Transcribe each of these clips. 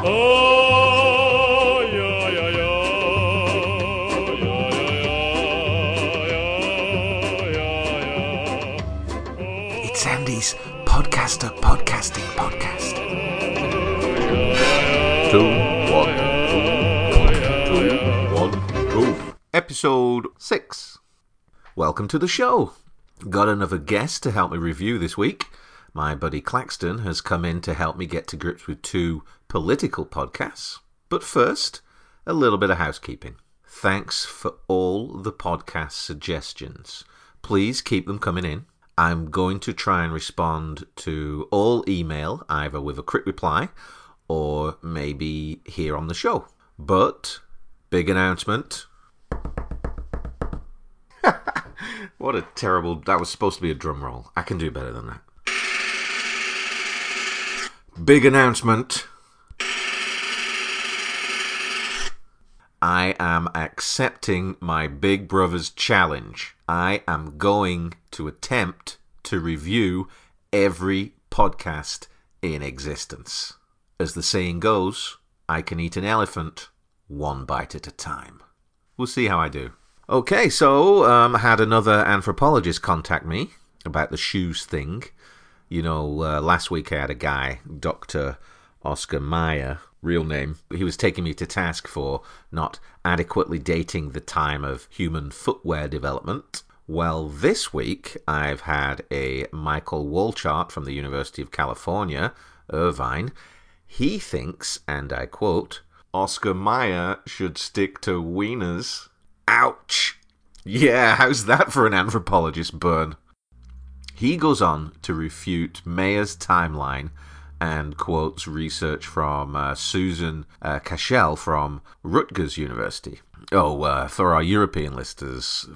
It's Andy's podcaster podcasting podcast. Two, one, two, two, one, two. Episode six. Welcome to the show. Got another guest to help me review this week. My buddy Claxton has come in to help me get to grips with two political podcasts. But first, a little bit of housekeeping. Thanks for all the podcast suggestions. Please keep them coming in. I'm going to try and respond to all email, either with a quick reply or maybe here on the show. But, big announcement. what a terrible. That was supposed to be a drum roll. I can do better than that. Big announcement. I am accepting my Big Brother's challenge. I am going to attempt to review every podcast in existence. As the saying goes, I can eat an elephant one bite at a time. We'll see how I do. Okay, so um, I had another anthropologist contact me about the shoes thing. You know, uh, last week I had a guy, Dr. Oscar Meyer, real name. He was taking me to task for not adequately dating the time of human footwear development. Well, this week I've had a Michael Walchart from the University of California, Irvine. He thinks, and I quote, Oscar Meyer should stick to wieners. Ouch! Yeah, how's that for an anthropologist burn? He goes on to refute Mayer's timeline and quotes research from uh, Susan uh, Cashel from Rutgers University. Oh, uh, for our European listeners,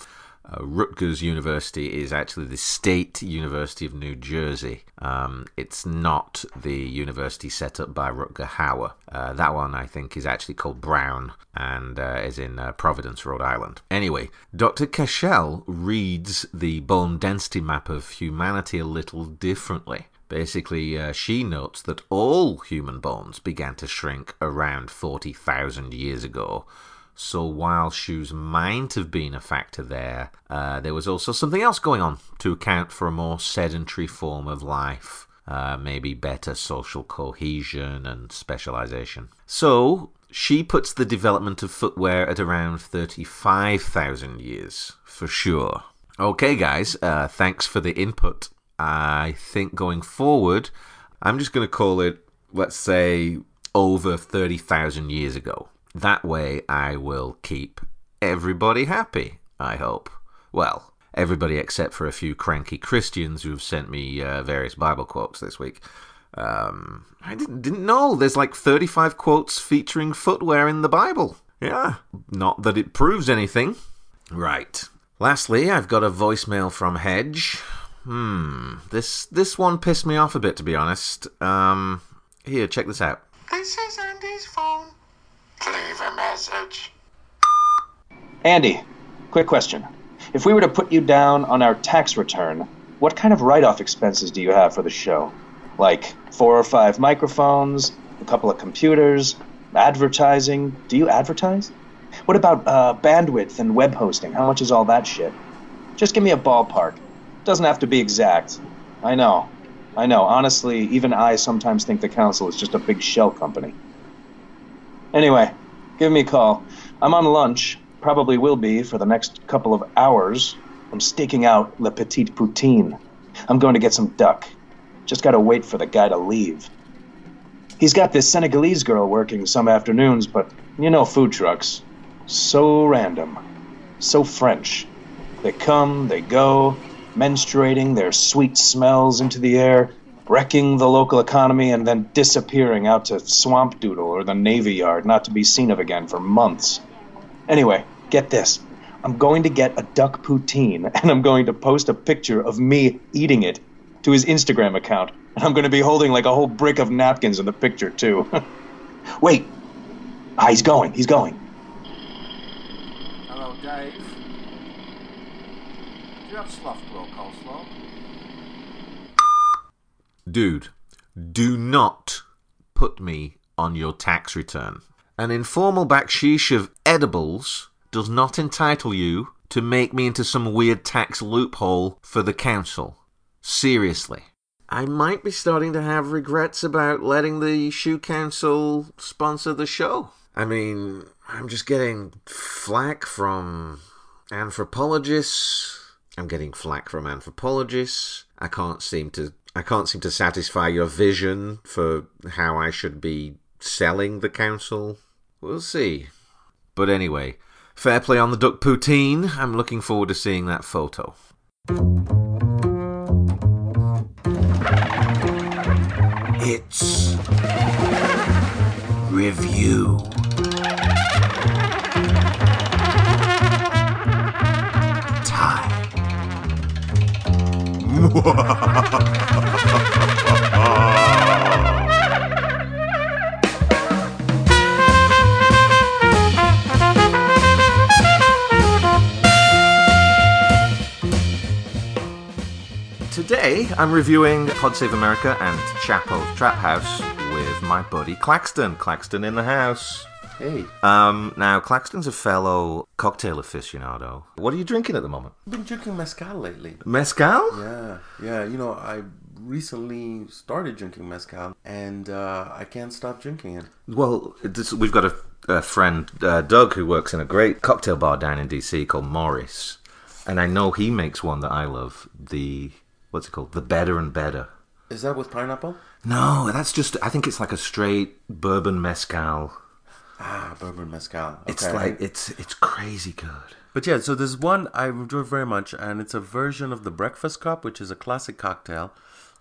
uh, Rutgers University is actually the state university of New Jersey. Um, it's not the university set up by Rutger Hauer. Uh, that one, I think, is actually called Brown and uh, is in uh, Providence, Rhode Island. Anyway, Dr. Cashel reads the bone density map of humanity a little differently. Basically, uh, she notes that all human bones began to shrink around 40,000 years ago. So while shoes might have been a factor there, uh, there was also something else going on to account for a more sedentary form of life. Uh, maybe better social cohesion and specialization. So, she puts the development of footwear at around 35,000 years, for sure. Okay, guys, uh, thanks for the input. I think going forward, I'm just going to call it, let's say, over 30,000 years ago. That way, I will keep everybody happy, I hope. Well, everybody except for a few cranky Christians who have sent me uh, various Bible quotes this week. Um, I didn't, didn't know there's like 35 quotes featuring footwear in the Bible. Yeah, not that it proves anything. Right. Lastly, I've got a voicemail from Hedge. Hmm, this this one pissed me off a bit to be honest. Um, here, check this out. This is Andy's phone. Leave a message. Andy, quick question. If we were to put you down on our tax return, what kind of write off expenses do you have for the show? Like four or five microphones, a couple of computers, advertising. Do you advertise? What about uh, bandwidth and web hosting? How much is all that shit? Just give me a ballpark. Doesn't have to be exact. I know. I know. Honestly, even I sometimes think the council is just a big shell company. Anyway, give me a call. I'm on lunch. Probably will be for the next couple of hours. I'm staking out Le Petit Poutine. I'm going to get some duck. Just gotta wait for the guy to leave. He's got this Senegalese girl working some afternoons, but you know food trucks. So random. So French. They come, they go, menstruating their sweet smells into the air, wrecking the local economy, and then disappearing out to Swampoodle or the Navy Yard, not to be seen of again for months. Anyway, get this. I'm going to get a duck poutine, and I'm going to post a picture of me eating it to his Instagram account. And I'm going to be holding like a whole brick of napkins in the picture, too. Wait. Ah, he's going. He's going. Hello, Dave. Do you have Slothbro coleslaw? Dude, do not put me on your tax return. An informal backsheesh of edibles does not entitle you to make me into some weird tax loophole for the council. Seriously. I might be starting to have regrets about letting the Shoe Council sponsor the show. I mean, I'm just getting flack from anthropologists. I'm getting flack from anthropologists. I can't seem to I can't seem to satisfy your vision for how I should be selling the council. We'll see. But anyway, fair play on the duck poutine. I'm looking forward to seeing that photo. It's review. Time. Today, I'm reviewing Pod Save America and Chapo Trap House with my buddy Claxton. Claxton in the house. Hey, Um, now, Claxton's a fellow cocktail aficionado. What are you drinking at the moment? I've been drinking mezcal lately. Mezcal? Yeah, yeah. You know, I recently started drinking mezcal, and uh, I can't stop drinking it. Well, this, we've got a, a friend, uh, Doug, who works in a great cocktail bar down in DC called Morris. And I know he makes one that I love. The, what's it called? The Better and Better. Is that with pineapple? No, that's just, I think it's like a straight bourbon mezcal. Ah, bourbon mezcal. It's like, it's it's crazy good. But yeah, so there's one I enjoy very much, and it's a version of the breakfast cup, which is a classic cocktail.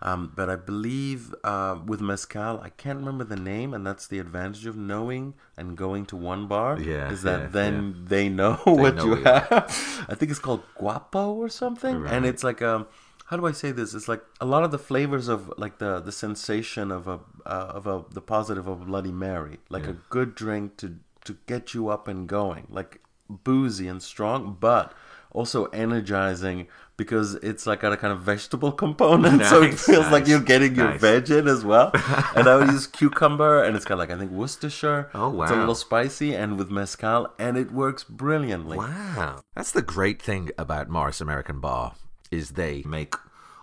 Um, but I believe uh, with mezcal, I can't remember the name, and that's the advantage of knowing and going to one bar. Yeah, is that yeah, then they know what know you have. I think it's called guapo or something, Right. and it's like um, how do I say this? It's like a lot of the flavors of like the the sensation of a uh, of a the positive of a Bloody Mary, like a good drink to to get you up and going, like boozy and strong, but also energizing because it's like got a kind of vegetable component, so it Nice, feels like you're getting your nice. veg in as well. and I would use cucumber, and it's got like I think Worcestershire. Oh, wow, It's a little spicy, and with mezcal, and it works brilliantly. Wow. That's the great thing about Morris American Bar is they make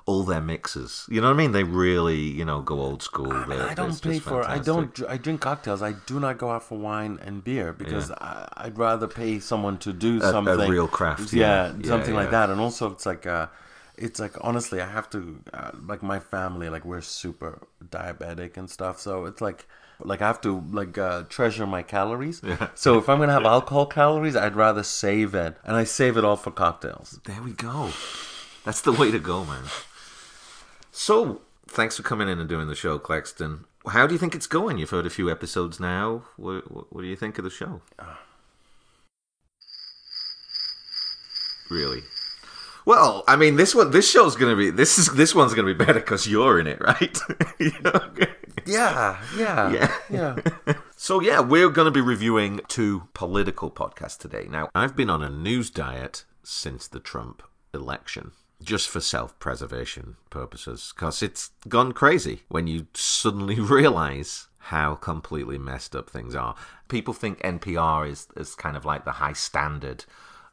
all their mixes. You know what I mean? They really, you know, go old school. I, mean, I don't pay for. I don't. I drink cocktails. I do not go out for wine and beer because I, I'd rather pay someone to do a something. real craft, Yeah, yeah. Yeah, something yeah. like that. And also, it's like. Uh, it's like honestly, I have to uh, like my family. Like we're super diabetic and stuff, so it's like like I have to like uh, treasure my calories. So if I'm gonna have alcohol calories, I'd rather save it, and I save it all for cocktails. There we go. That's the way to go, man. So, thanks for coming in and doing the show, Claxton. How do you think it's going? You've heard a few episodes now. What, what, what do you think of the show? Really? Well, I mean, this one, this show's gonna be this is this one's gonna be better because you're in it, right? You know? Yeah, yeah, Yeah. yeah. So yeah, we're going to be reviewing two political podcasts today. Now, I've been on a news diet since the Trump election, just for self-preservation purposes, because it's gone crazy when you suddenly realize how completely messed up things are. People think NPR is is kind of like the high standard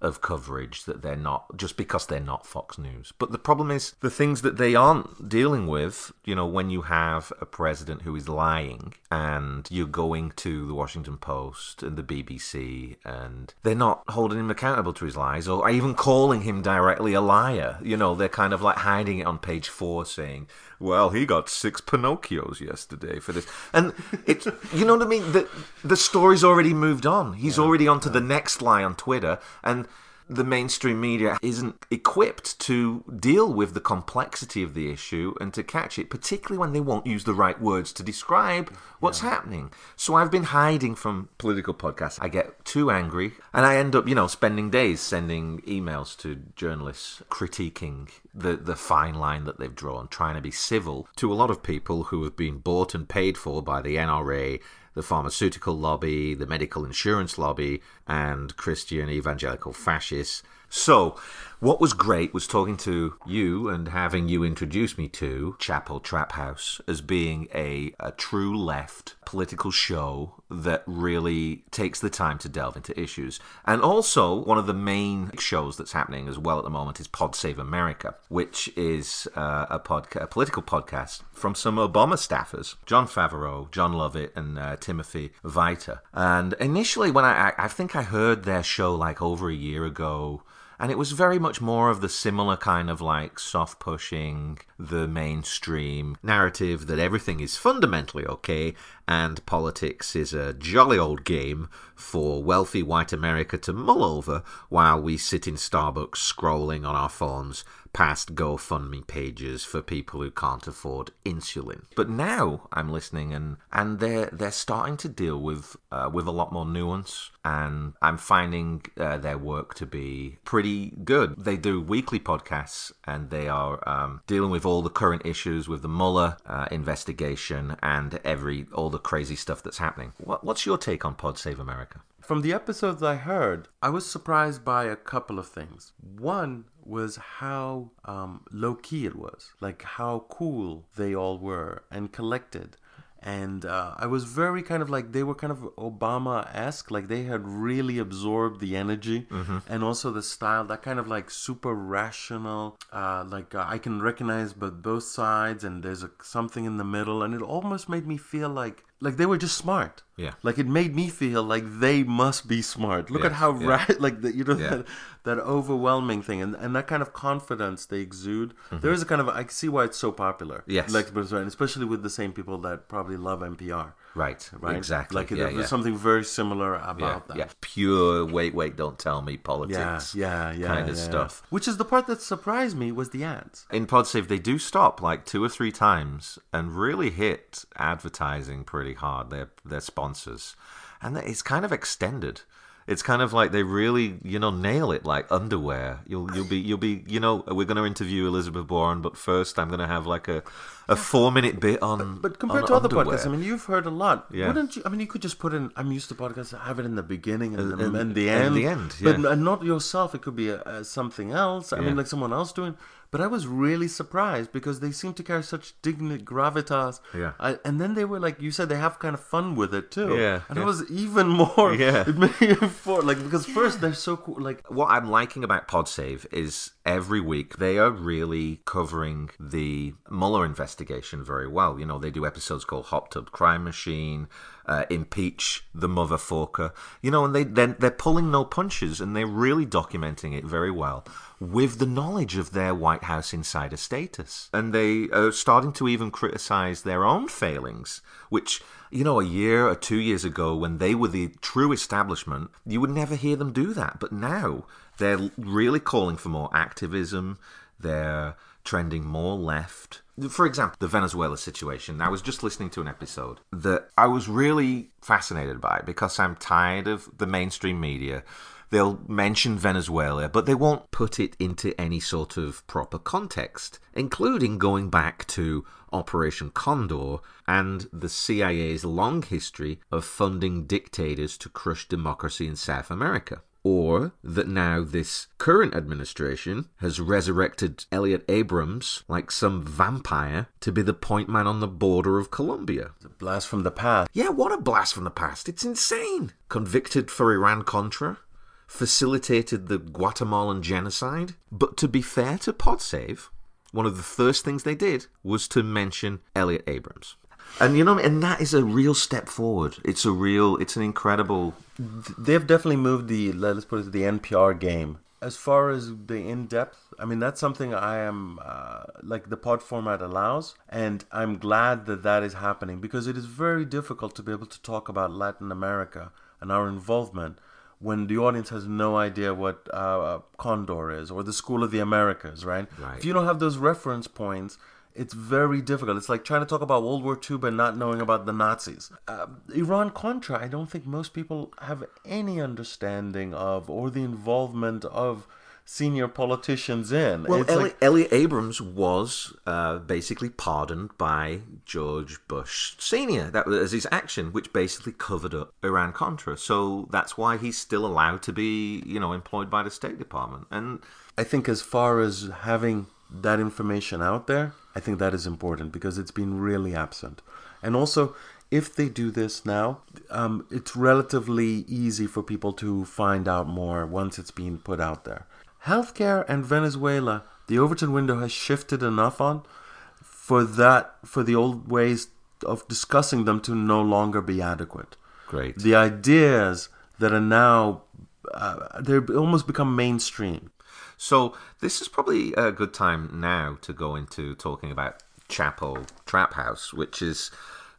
of coverage that they're not just because they're not Fox News. But the problem is the things that they aren't dealing with, you know, when you have a president who is lying and you're going to the Washington Post and the BBC and they're not holding him accountable to his lies or even calling him directly a liar. You know, they're kind of like hiding it on page 4 saying, "Well, he got six Pinocchios yesterday for this." And it's you know what I mean? The the story's already moved on. He's already on to the next lie on Twitter and the mainstream media isn't equipped to deal with the complexity of the issue and to catch it, particularly when they won't use the right words to describe what's happening. So I've been hiding from political podcasts. I get too angry and I end up, you know, spending days sending emails to journalists critiquing the, the fine line that they've drawn, trying to be civil to a lot of people who have been bought and paid for by the NRA the pharmaceutical lobby, the medical insurance lobby, and Christian evangelical fascists. So, what was great was talking to you and having you introduce me to Chapo Trap House as being a, a true left political show that really takes the time to delve into issues. And also, one of the main shows that's happening as well at the moment is Pod Save America, which is uh, a, podca- a political podcast from some Obama staffers, Jon Favreau, Jon Lovett, and uh, Timothy Vietor. And initially, when I, I I think I heard their show like over a year ago and it was very much more of the similar kind of like soft pushing the mainstream narrative that everything is fundamentally okay and politics is a jolly old game for wealthy white America to mull over while we sit in Starbucks scrolling on our phones past GoFundMe pages for people who can't afford insulin. But now I'm listening and and they're they're starting to deal with uh, with a lot more nuance and I'm finding uh, their work to be pretty good. They do weekly podcasts and they are um, dealing with all the current issues with the Mueller uh, investigation and every all the crazy stuff that's happening. What, what's your take on Pod Save America? From the episodes I heard, I was surprised by a couple of things. One was how um, low key it was, like how cool they all were and collected. And uh, I was very kind of like they were kind of Obama esque, like they had really absorbed the energy and also the style, that kind of like super rational, uh, like uh, I can recognize but both sides, and there's a, something in the middle, and it almost made me feel like like they were just smart. Yeah. Like it made me feel like they must be smart. Look at how yeah. right, like the, you know Yeah. that, that overwhelming thing, and and that kind of confidence they exude. There is a kind of I see why it's so popular. Mm-hmm. Yes. like especially with the same people that probably love NPR. Right, Right, exactly. Like yeah, there's something very similar about that. yeah. Pure wait, wait, don't tell me politics. yeah, yeah, kind of stuff. Which is the part that surprised me was the ads. In PodSave, they do stop like two or three times and really hit advertising pretty hard. Their their sponsors, and it's kind of extended. It's kind of like they really, you know, nail it like underwear. You'll you'll be you'll be you know we're going to interview Elizabeth Bourne, but first I'm going to have like a a four minute bit on. But compared on to other underwear. podcasts, I mean, you've heard a lot. Yeah. Wouldn't you? I mean, you could just put in. I'm used to podcasts. Have it in the beginning and, And- and, and- the and end. the end, But yeah. n- not yourself. It could be a, a something else. I Yeah. mean, like someone else doing. But I was really surprised because they seem to carry such dignity, gravitas. Yeah. I, and then they were like you said, they have kind of fun with it too. Yeah, And yeah. it was even more. Yeah. It made me for like because first they're so cool. Like what I'm liking about PodSave is every week they are really covering the Mueller investigation very well. You know, they do episodes called Hot Tub Crime Machine, uh, Impeach the Mother Forker. You know, and they they're, they're pulling no punches and they're really documenting it very well with the knowledge of their White House insider status. And they are starting to even criticize their own failings, which you know, a year or two years ago, when they were the true establishment, you would never hear them do that. But now they're really calling for more activism. They're trending more left. For example, the Venezuela situation. I was just listening to an episode that I was really fascinated by because I'm tired of the mainstream media. They'll mention Venezuela, but they won't put it into any sort of proper context, including going back to Operation Condor and the CIA's long history of funding dictators to crush democracy in South America. Or that now this current administration has resurrected Elliott Abrams like some vampire to be the point man on the border of Colombia. a blast from the past. Yeah, what a blast from the past. It's insane. Convicted for Iran Contra, facilitated the Guatemalan genocide. But to be fair to PodSave, one of the first things they did was to mention Elliott Abrams. And you know, and that is a real step forward. It's a real, it's an incredible. they've definitely moved the let's put it the NPR game as far as the in depth. I mean, that's something I am uh, like the pod format allows, and I'm glad that that is happening because it is very difficult to be able to talk about Latin America and our involvement when the audience has no idea what uh, Condor is or the School of the Americas, right? Right. If you don't have those reference points, it's very difficult. It's like trying to talk about World War II but not knowing about the Nazis. Uh, Iran Contra, I don't think most people have any understanding of or the involvement of senior politicians in. Well, It's Eli- like- Elliott Abrams was uh, basically pardoned by George Bush Senior. That was his action, which basically covered up Iran Contra. So that's why he's still allowed to be, you know, employed by the State Department. And I think as far as having that information out there, I think that is important because it's been really absent. And also, if they do this now, um, it's relatively easy for people to find out more once it's being put out there. Healthcare and Venezuela, the Overton window has shifted enough on for that for the old ways of discussing them to no longer be adequate great. the ideas that are now uh, they've almost become mainstream So this is probably a good time now to go into talking about Chapo Trap House, which is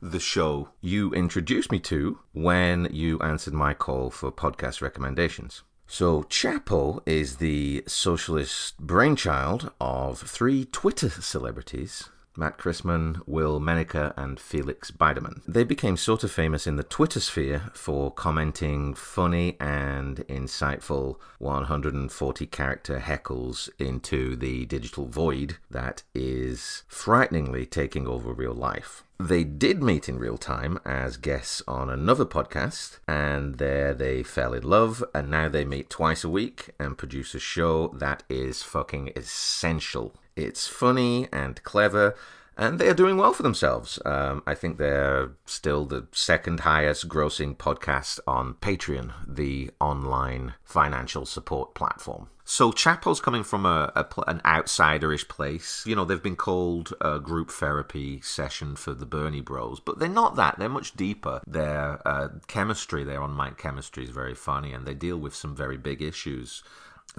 the show you introduced me to when you answered my call for podcast recommendations. So Chapo is the socialist brainchild of three Twitter celebrities. Matt Christman, Will Menaker, and Felix Biederman. They became sort of famous in the Twitter sphere for commenting funny and insightful 140 character heckles into the digital void that is frighteningly taking over real life. They did meet in real time as guests on another podcast, and there they fell in love, and now they meet twice a week and produce a show that is fucking essential. It's funny and clever, and they are doing well for themselves. Um, I think they're still the second highest grossing podcast on Patreon, the online financial support platform. So Chapo's coming from a, a an outsiderish place. You know, they've been called a group therapy session for the Bernie Bros, but they're not that. They're much deeper. Their uh, chemistry, their on mic chemistry, is very funny, and they deal with some very big issues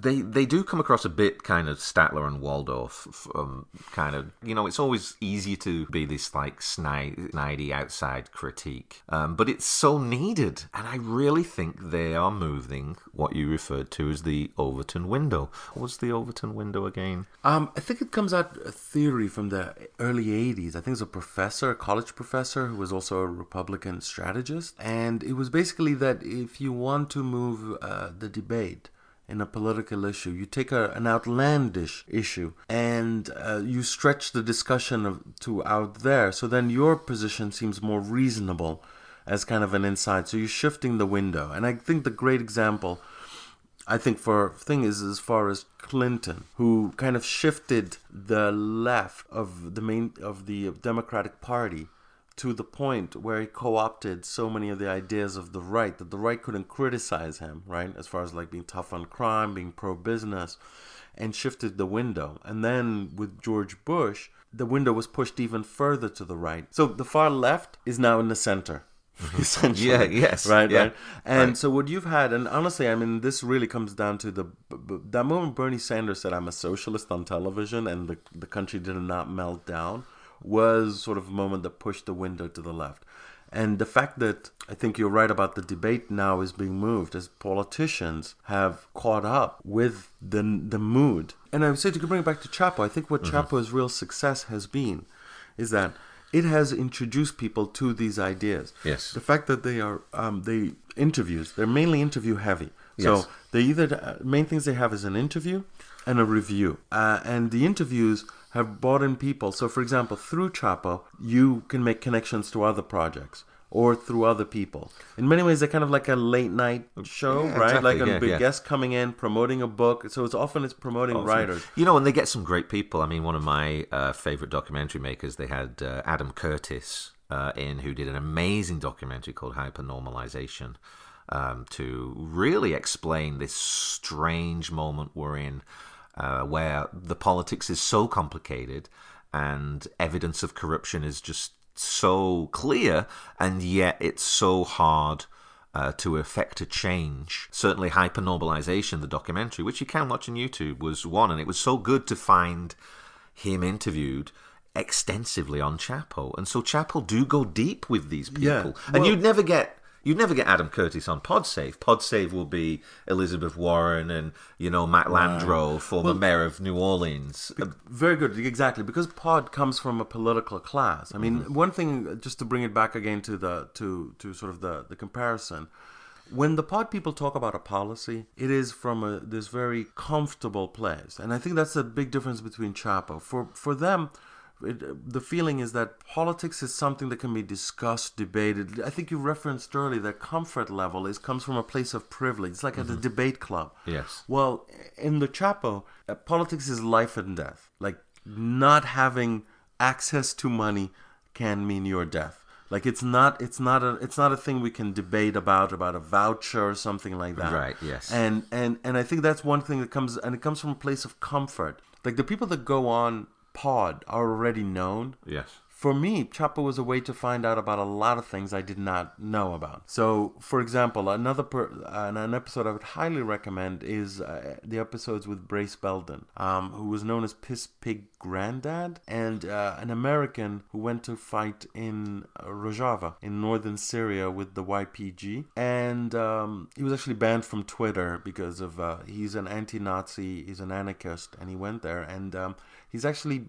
they they do come across a bit kind of Statler and Waldorf, um, kind of you know. It's always easy to be this like snide, snidey outside critique, um, but it's so needed, and I really think they are moving what you referred to as the Overton window. What was the Overton window again? um, i think it comes out a theory from the early 80s i think it's a professor a college professor who was also a republican strategist and it was basically that if you want to move uh, the debate in a political issue. You take a, an outlandish issue and uh, you stretch the discussion of, to out there. So then your position seems more reasonable as kind of an inside. So you're shifting the window. And I think the great example, I think for thing is as far as Clinton, who kind of shifted the left of the main of the Democratic Party to the point where he co-opted so many of the ideas of the right that the right couldn't criticize him, right? As far as like being tough on crime, being pro-business, and shifted the window. And then with George Bush, the window was pushed even further to the right. So the far left is now in the center. Mm-hmm. Essentially, Yeah, yes, right, yeah, right, and right. so what you've had, and honestly, I mean, this really comes down to the that moment Bernie Sanders said, "I'm a socialist" on television, and the the country did not melt down, was sort of a moment that pushed the window to the left. And the fact that I think you're right about the debate now is being moved as politicians have caught up with the the mood. And I would say to bring it back to Chapo, I think what Chapo's real success has been is that it has introduced people to these ideas. Yes. The fact that they are um, they interviews, they're mainly interview heavy. Yes. So they either uh, main things they have is an interview and a review, uh, and the interviews have brought in people. So, for example, through Chapo, you can make connections to other projects or through other people. In many ways, they're kind of like a late night show, Yeah, right? exactly, Like a yeah, big yeah. guest coming in, promoting a book. So it's often it's promoting writers. You know, and they get some great people. I mean, one of my uh, favorite documentary makers, they had uh, Adam Curtis uh, in, who did an amazing documentary called Hypernormalization um, to really explain this strange moment we're in uh, where the politics is so complicated and evidence of corruption is just so clear, and yet it's so hard uh, to effect a change. Certainly, Hypernormalization, the documentary, which you can watch on YouTube, was one, and it was so good to find him interviewed extensively on Chapo. And so Chapo do go deep with these people, Yeah, and you'd never get. You'd never get Adam Curtis on PodSave. PodSave will be Elizabeth Warren and you know Matt Landrieu, former mayor of New Orleans. Uh, Very good, exactly. Because pod comes from a political class. I mean, one thing, just to bring it back again to the to to sort of the the comparison, when the pod people talk about a policy, it is from a this very comfortable place, and I think that's a big difference between Chapo. For for them, it, the feeling is that politics is something that can be discussed, debated. I think you referenced earlier that comfort level is comes from a place of privilege. It's like at a debate club. Yes. Well, in the Chapo, uh, politics is life and death. Like not having access to money can mean your death. Like it's not it's not a it's not a thing we can debate about about a voucher or something like that. Right, yes. And and and I think that's one thing that comes and it comes from a place of comfort. Like the people that go on pod already known. Yes. For me, Chapo was a way to find out about a lot of things I did not know about. So, for example, another per, an episode I would highly recommend is uh, the episodes with Brace Belden, um, who was known as Piss Pig Granddad, and uh, an American who went to fight in Rojava in northern Syria with the YPG, and um, he was actually banned from Twitter because of uh, he's an anti-Nazi, he's an anarchist, and he went there, and um, he's actually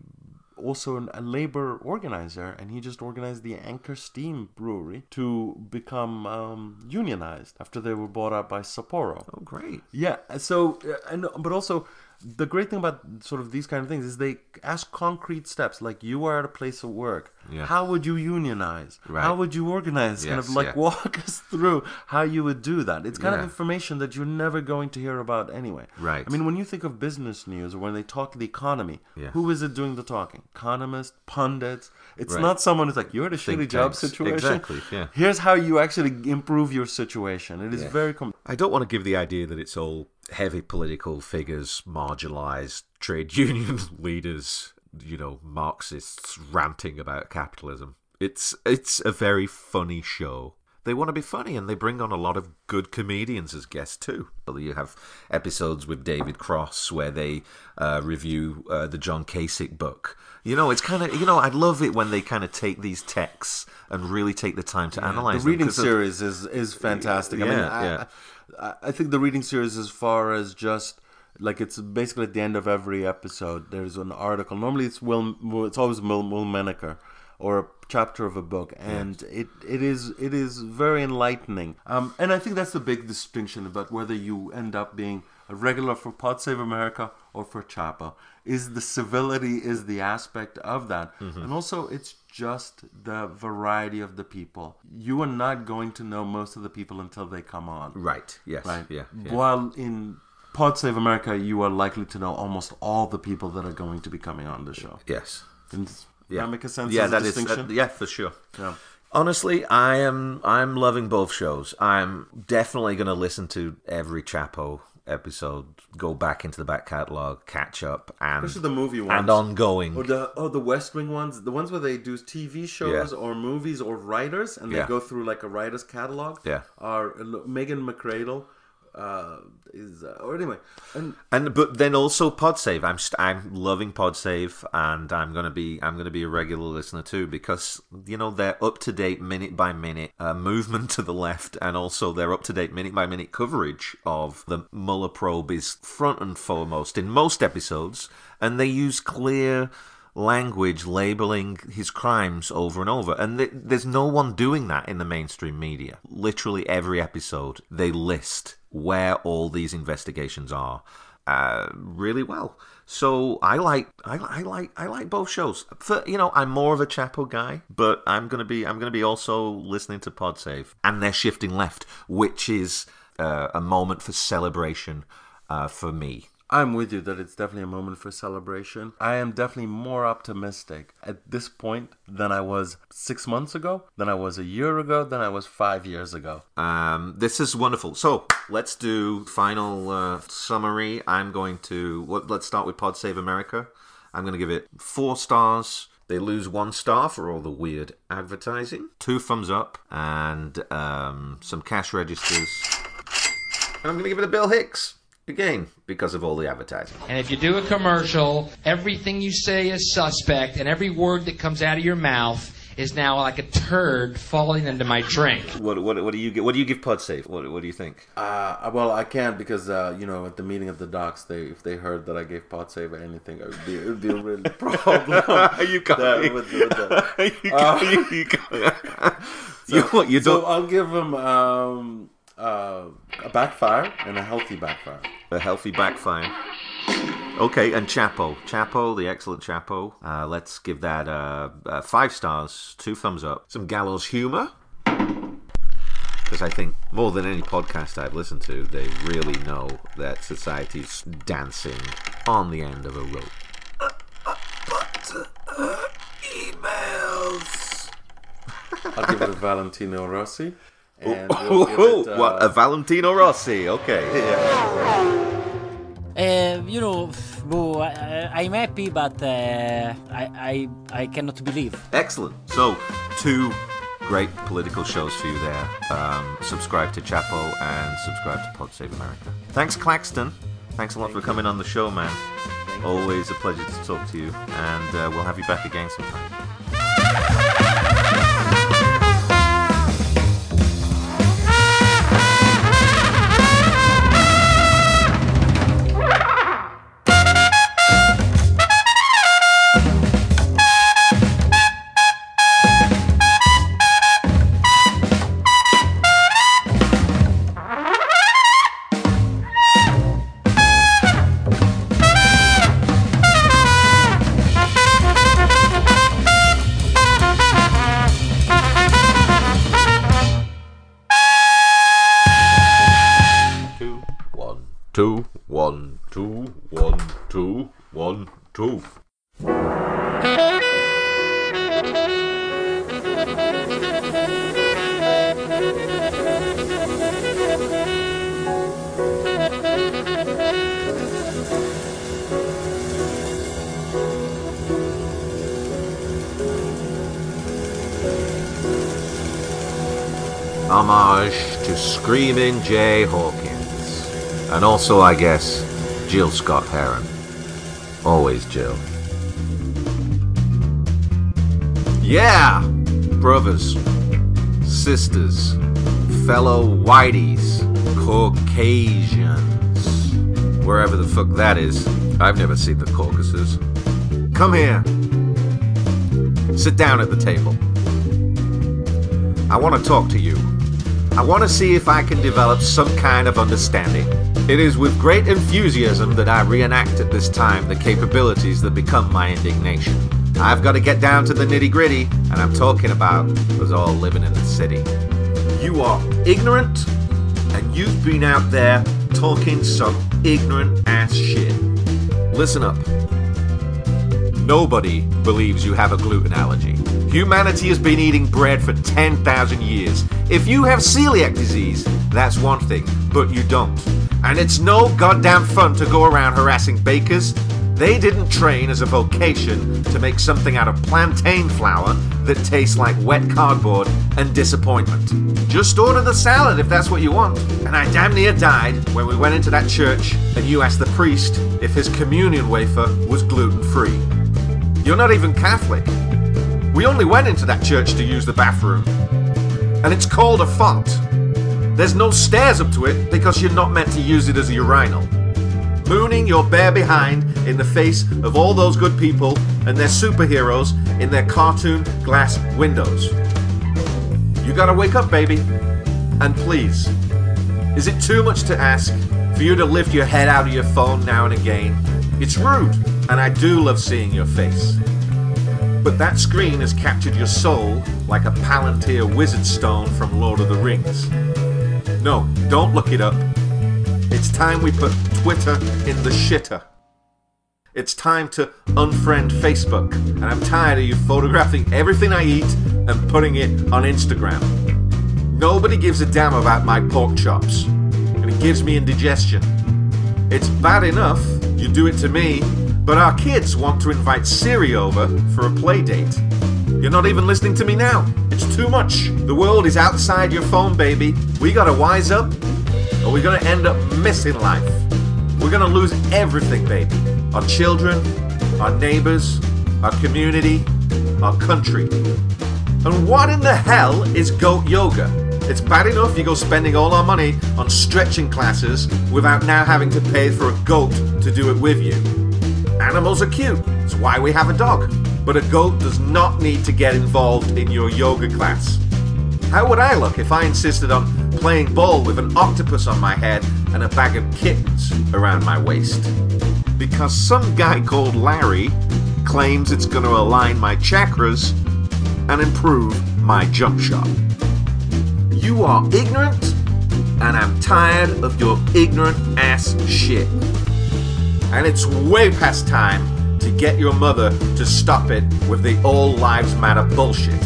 also an, a labor organizer, and he just organized the Anchor Steam Brewery to become um, unionized after they were bought out by Sapporo. Oh, great. Yeah. So, uh, and but also the great thing about sort of these kind of things is they ask concrete steps. Like you are at a place of work. Yeah. How would you unionize? Right. How would you organize? kind of like yeah. walk us through how you would do that. It's kind of information that you're never going to hear about anyway. Right. I mean, when you think of business news or when they talk the economy, Yeah. who is it doing the talking? Economists, pundits. It's Right. not someone who's like, you're at a Think shitty job situation. Exactly, yeah. Here's how you actually improve your situation. It is Yeah. very com- I don't want to give the idea that it's all heavy political figures, marginalized trade union leaders, you know, Marxists ranting about capitalism. It's it's a very funny show. They want to be funny and they bring on a lot of good comedians as guests too. You have episodes with David Cross where they uh, review uh, the John Kasich book. You know, it's kind of you know I love it when they kind of take these texts and really take the time to analyze the reading 'cause of- series is is fantastic. I mean, yeah. I, I think the reading series, as far as just like it's basically at the end of every episode, there's an article. Normally, it's Will. It's always Will, Will Menaker or a chapter of a book, and it, it is it is very enlightening. Um, and I think that's the big distinction about whether you end up being a regular for Pod Save America or for Chapo. Is the civility is the aspect of that, Mm-hmm. and also it's just the variety of the people. You are not going to know most of the people until they come on. Right. Yes. Right. Yeah. yeah. While in Pod Save America, you are likely to know almost all the people that are going to be coming on the show. Yes. Does Yeah. that make a sense? Yeah, as that is. distinction? uh, yeah, for sure. Yeah. Honestly, I am. I'm loving both shows. I'm definitely going to listen to every Chapo episode, go back into the back catalog, catch up, and Especially the movie ones. and ongoing. Or the oh the West Wing ones, the ones where they do TV shows Yeah. or movies or writers, and they Yeah. go through like a writer's catalog. Yeah. Are Megan McArdle uh, is uh, or anyway, and And but then also PodSave. I'm st- I'm loving PodSave, and I'm gonna be I'm gonna be a regular listener too because you know they're up to date minute by minute uh, movement to the left, and also their up to date minute by minute coverage of the Mueller probe is front and foremost in most episodes, and they use clear language labeling his crimes over and over. And th- there's no one doing that in the mainstream media. Literally every episode they list where all these investigations are uh, really well. So I like I, I like I like both shows. For you know I'm more of a Chapo guy but I'm gonna be I'm gonna be also listening to PodSave and they're shifting left which is uh, a moment for celebration uh, for me I'm with you that it's definitely a moment for celebration. I am definitely more optimistic at this point than I was six months ago, than I was a year ago, than I was five years ago. Um, this is wonderful. So let's do final uh, summary. I'm going to what, let's start with Pod Save America. I'm going to give it four stars. They lose one star for all the weird advertising. Two thumbs up and um, some cash registers. I'm going to give it a Bill Hicks again because of all the advertising. And if you do a commercial, everything you say is suspect, and every word that comes out of your mouth is now like a turd falling into my drink. What, what, what do you get? What do you give Pod Save? What, what do you think? Uh, well, I can't because uh, you know at the meeting of the docs, they if they heard that I gave pot save or anything, it would be it would be a real problem. you got That me. would- with that. you got, you, you got, you, what, you So don't. I'll give them. um, Uh, a backfire and a healthy backfire. A healthy backfire. Okay, and Chapo. Chapo, the excellent Chapo. Uh, let's give that uh, uh, five stars, two thumbs up. Some gallows humor. Because I think more than any podcast I've listened to, they really know that society's dancing on the end of a rope. But emails. I'll give it a Valentino Rossi. And we'll give it, uh, what a Valentino Rossi. Okay. Uh, you know, boo, I, I'm happy, but uh, I, I I cannot believe. Excellent. So, two great political shows for you there. Um, subscribe to Chapo and subscribe to Pod Save America. Thanks, Claxton. Thanks a lot for coming on the show, man. Always a pleasure to talk to you, and uh, we'll have you back again sometime. Jay Hawkins. And also, I guess, Gil Scott Heron. Always Gil. Yeah! Brothers, sisters, fellow whiteys, Caucasians, wherever the fuck that is. I've never seen the Caucasus. Come here. Sit down at the table. I want to talk to you. I want to see if I can develop some kind of understanding. It is with great enthusiasm that I reenact at this time the capabilities that become my indignation. I've got to get down to the nitty gritty, and I'm talking about us all living in the city. You are ignorant, and you've been out there talking some ignorant ass shit. Listen up. Nobody believes you have a gluten allergy. Humanity has been eating bread for 10,000 years. If you have celiac disease, that's one thing, but you don't. And it's no goddamn fun to go around harassing bakers. They didn't train as a vocation to make something out of plantain flour that tastes like wet cardboard and disappointment. Just order the salad if that's what you want. And I damn near died when we went into that church and you asked the priest if his communion wafer was gluten free. You're not even Catholic. We only went into that church to use the bathroom. And it's called a font. There's no stairs up to it because you're not meant to use it as a urinal. Mooning your bare behind in the face of all those good people and their superheroes in their cartoon glass windows. You gotta wake up, baby. And please, is it too much to ask for you to lift your head out of your phone now and again? It's rude, and I do love seeing your face. But that screen has captured your soul like a Palantir wizard stone from Lord of the Rings. No, don't look it up. It's time we put Twitter in the shitter. It's time to unfriend Facebook, and I'm tired of you photographing everything I eat and putting it on Instagram. Nobody gives a damn about my pork chops, and it gives me indigestion. It's bad enough you do it to me, but our kids want to invite Siri over for a play date. You're not even listening to me now. It's too much. The world is outside your phone, baby. We gotta wise up, or we're gonna end up missing life. We're gonna lose everything, baby. Our children, our neighbors, our community, our country. And what in the hell is goat yoga? It's bad enough you go spending all our money on stretching classes without now having to pay for a goat to do it with you. Animals are cute, it's why we have a dog. But a goat does not need to get involved in your yoga class. How would I look if I insisted on playing ball with an octopus on my head and a bag of kittens around my waist. Because some guy called Larry claims it's going to align my chakras and improve my jump shot. You are ignorant, and I'm tired of your ignorant ass shit. And it's way past time to get your mother to stop it with the All Lives Matter bullshit.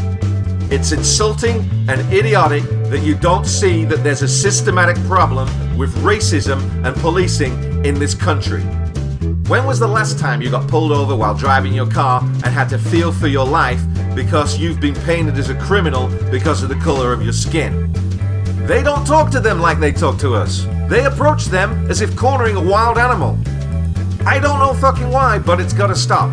It's insulting and idiotic that you don't see that there's a systematic problem with racism and policing in this country. When was the last time you got pulled over while driving your car and had to feel for your life because you've been painted as a criminal because of the color of your skin? They don't talk to them like they talk to us. They approach them as if cornering a wild animal. I don't know fucking why, but it's gotta stop.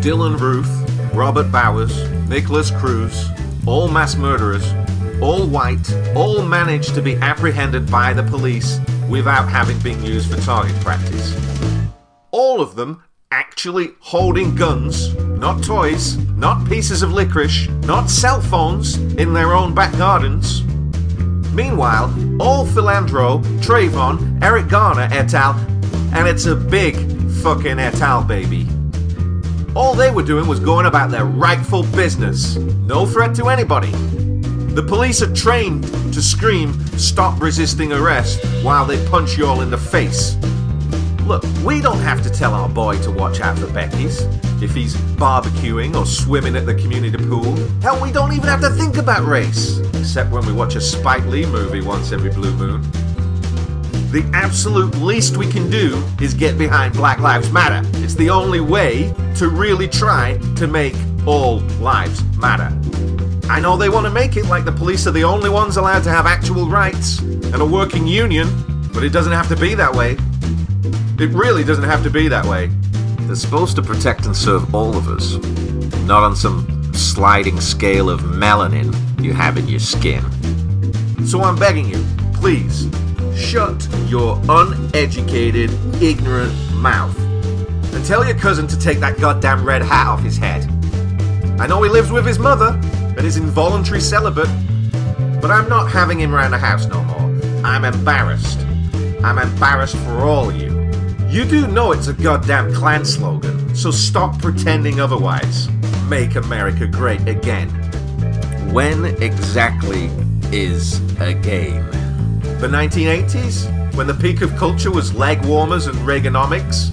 Dylann Roof, Robert Bowers, Nikolas Cruz, all mass murderers, all white, all managed to be apprehended by the police without having been used for target practice. All of them actually holding guns, not toys, not pieces of licorice, not cell phones in their own back gardens. Meanwhile, all Philando, Trayvon, Eric Garner et al., and it's a big fucking et al. baby. All they were doing was going about their rightful business. No threat to anybody. The police are trained to scream, stop resisting arrest, while they punch you all in the face. Look, we don't have to tell our boy to watch out for Becky's if he's barbecuing or swimming at the community pool. Hell, we don't even have to think about race, except when we watch a Spike Lee movie once every blue moon. The absolute least we can do is get behind Black Lives Matter. It's the only way to really try to make all lives matter. I know they want to make it like the police are the only ones allowed to have actual rights and a working union, but it doesn't have to be that way. It really doesn't have to be that way. They're supposed to protect and serve all of us, not on some sliding scale of melanin you have in your skin. So I'm begging you, please, shut your uneducated, ignorant mouth and tell your cousin to take that goddamn red hat off his head. I know he lives with his mother and is involuntary celibate, but I'm not having him around the house no more. I'm embarrassed. I'm embarrassed for all of you. You do know it's a goddamn Klan slogan, so stop pretending otherwise. Make America great again. When exactly is a game? The 1980s? When the peak of culture was leg warmers and Reaganomics?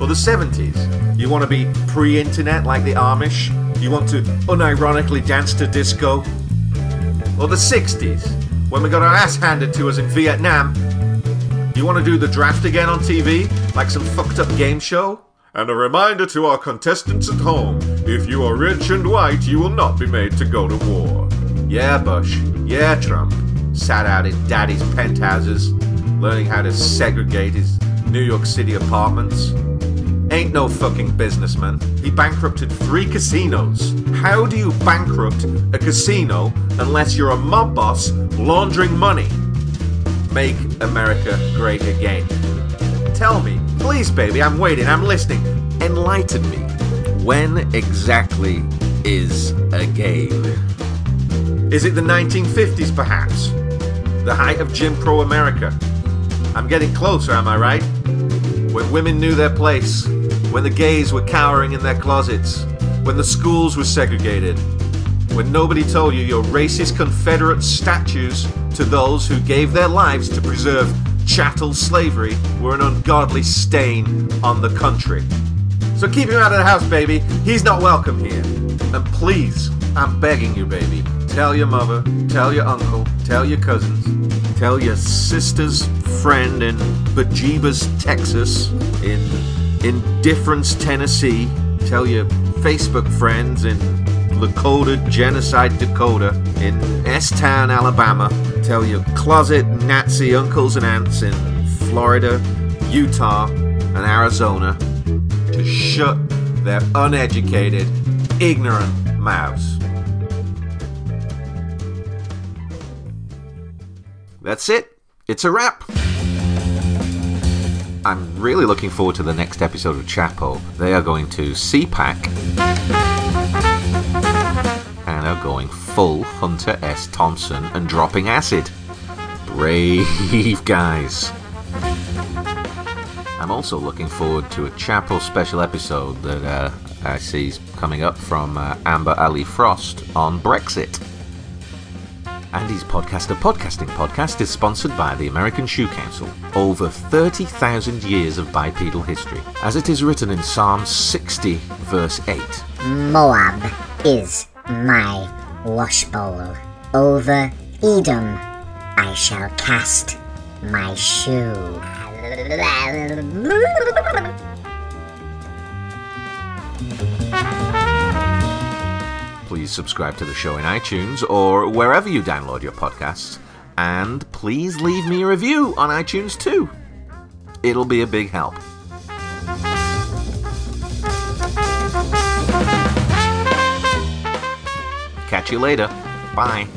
Or the 70s? You want to be pre internet like the Amish? You want to unironically dance to disco? Or the 60s? When we got our ass handed to us in Vietnam? You want to do the draft again on TV? Like some fucked up game show? And a reminder to our contestants at home if you are rich and white, you will not be made to go to war. Yeah, Bush. Yeah, Trump. Sat out in daddy's penthouses, learning how to segregate his New York City apartments. Ain't no fucking businessman. He bankrupted three casinos. How do you bankrupt a casino unless you're a mob boss laundering money? Make America great again. Tell me, please, baby, I'm waiting, I'm listening. Enlighten me. When exactly is a game? Is it the 1950s, perhaps? The height of Jim Crow America? I'm getting closer, am I right? When women knew their place, when the gays were cowering in their closets, when the schools were segregated, when nobody told you your racist Confederate statues to those who gave their lives to preserve chattel slavery were an ungodly stain on the country. So keep him out of the house, baby. He's not welcome here. And please, I'm begging you, baby, tell your mother, tell your uncle, tell your cousins, tell your sister's friend in Bejeebus, Texas, in Indifference, Tennessee, tell your Facebook friends in Lakota, Genocide, Dakota, in S Town, Alabama, tell your closet Nazi uncles and aunts in Florida, Utah, and Arizona to shut their uneducated, ignorant mouths. That's it. It's a wrap. I'm really looking forward to the next episode of Chapo. They are going to CPAC. And are going full Hunter S. Thompson and dropping acid. Brave guys. I'm also looking forward to a Chapo special episode that uh, I see is coming up from uh, Amber A'Lee Frost on Brexit. Andy's podcast, a podcasting podcast, is sponsored by the American Shoe Council. Over 30,000 years of bipedal history. As it is written in Psalm 60, verse 8. Moab is my washbowl. Over Edom I shall cast my shoe. Please subscribe to the show in iTunes or wherever you download your podcasts. And please leave me a review on iTunes too. It'll be a big help. Catch you later. Bye.